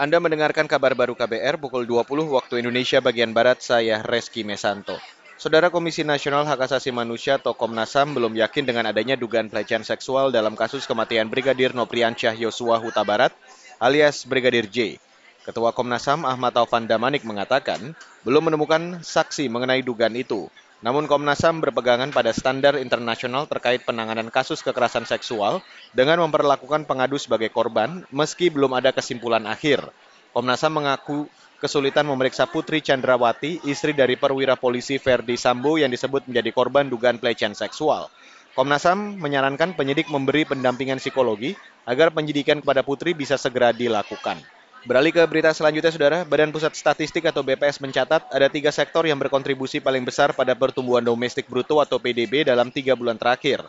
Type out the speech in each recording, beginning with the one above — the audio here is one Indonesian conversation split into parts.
Anda mendengarkan kabar baru KBR pukul 20 waktu Indonesia bagian Barat, saya Reski Mesanto. Saudara Komisi Nasional Hak Asasi Manusia atau Komnas HAM belum yakin dengan adanya dugaan pelecehan seksual dalam kasus kematian Brigadir Nopriansyah Yosua Huta Barat alias Brigadir J. Ketua Komnas HAM Ahmad Taufan Damanik mengatakan belum menemukan saksi mengenai dugaan itu. Namun Komnas HAM berpegangan pada standar internasional terkait penanganan kasus kekerasan seksual dengan memperlakukan pengadu sebagai korban meski belum ada kesimpulan akhir. Komnas HAM mengaku kesulitan memeriksa Putri Chandrawati, istri dari perwira polisi Ferdi Sambo yang disebut menjadi korban dugaan pelecehan seksual. Komnas HAM menyarankan penyidik memberi pendampingan psikologi agar penyidikan kepada Putri bisa segera dilakukan. Beralih ke berita selanjutnya, Saudara. Badan Pusat Statistik atau BPS mencatat ada tiga sektor yang berkontribusi paling besar pada pertumbuhan domestik bruto atau PDB dalam tiga bulan terakhir.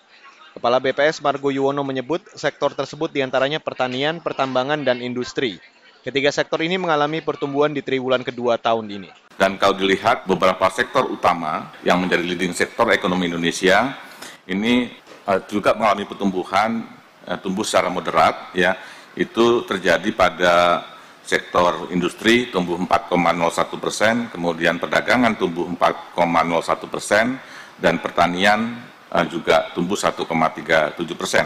Kepala BPS Margo Yuwono menyebut sektor tersebut di antaranya pertanian, pertambangan, dan industri. Ketiga sektor ini mengalami pertumbuhan di triwulan kedua tahun ini. Dan kalau dilihat beberapa sektor utama yang menjadi leading sektor ekonomi Indonesia, ini uh, juga mengalami pertumbuhan, uh, tumbuh secara moderat, ya, itu terjadi pada sektor industri tumbuh 4,01 persen, kemudian perdagangan tumbuh 4,01 persen, dan pertanian uh, juga tumbuh 1,37 persen.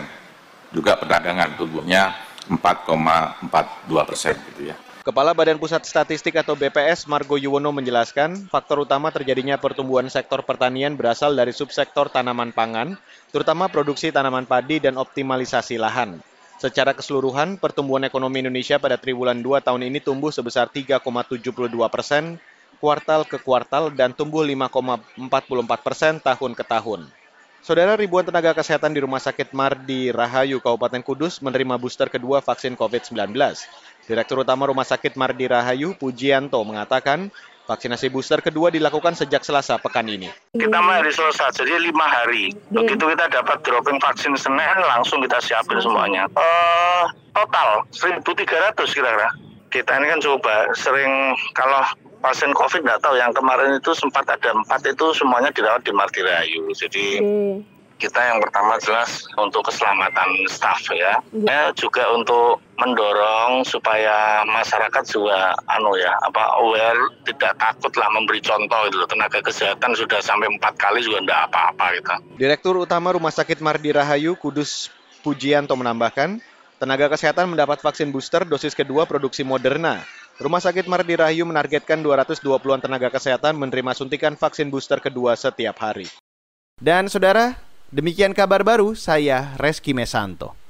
Juga perdagangan tumbuhnya 4,42 persen gitu ya. Kepala Badan Pusat Statistik atau BPS Margo Yuwono menjelaskan, faktor utama terjadinya pertumbuhan sektor pertanian berasal dari subsektor tanaman pangan, terutama produksi tanaman padi dan optimalisasi lahan. Secara keseluruhan, pertumbuhan ekonomi Indonesia pada triwulan 2 tahun ini tumbuh sebesar 3,72 persen kuartal ke kuartal dan tumbuh 5,44 persen tahun ke tahun. Saudara ribuan tenaga kesehatan di Rumah Sakit Mardi Rahayu, Kabupaten Kudus menerima booster kedua vaksin COVID-19. Direktur Utama Rumah Sakit Mardi Rahayu, Pujianto, mengatakan Vaksinasi booster kedua dilakukan sejak Selasa pekan ini. Kita hari Selasa, jadi lima hari. Begitu kita dapat dropping vaksin Senin, langsung kita siapin semuanya. Uh, total 1.300 kira-kira. Kita ini kan coba sering kalau pasien COVID nggak tahu yang kemarin itu sempat ada empat itu semuanya dirawat di Mardi Rahayu. Jadi kita yang pertama jelas untuk keselamatan staff ya. ya juga untuk mendorong supaya masyarakat juga anu ya apa aware tidak takut lah memberi contoh itu tenaga kesehatan sudah sampai empat kali juga tidak apa-apa gitu. Direktur Utama Rumah Sakit Mardi Rahayu Kudus Pujianto menambahkan, tenaga kesehatan mendapat vaksin booster dosis kedua produksi Moderna. Rumah Sakit Mardi Rahayu menargetkan 220-an tenaga kesehatan menerima suntikan vaksin booster kedua setiap hari. Dan saudara, Demikian kabar baru, saya Reski Mesanto.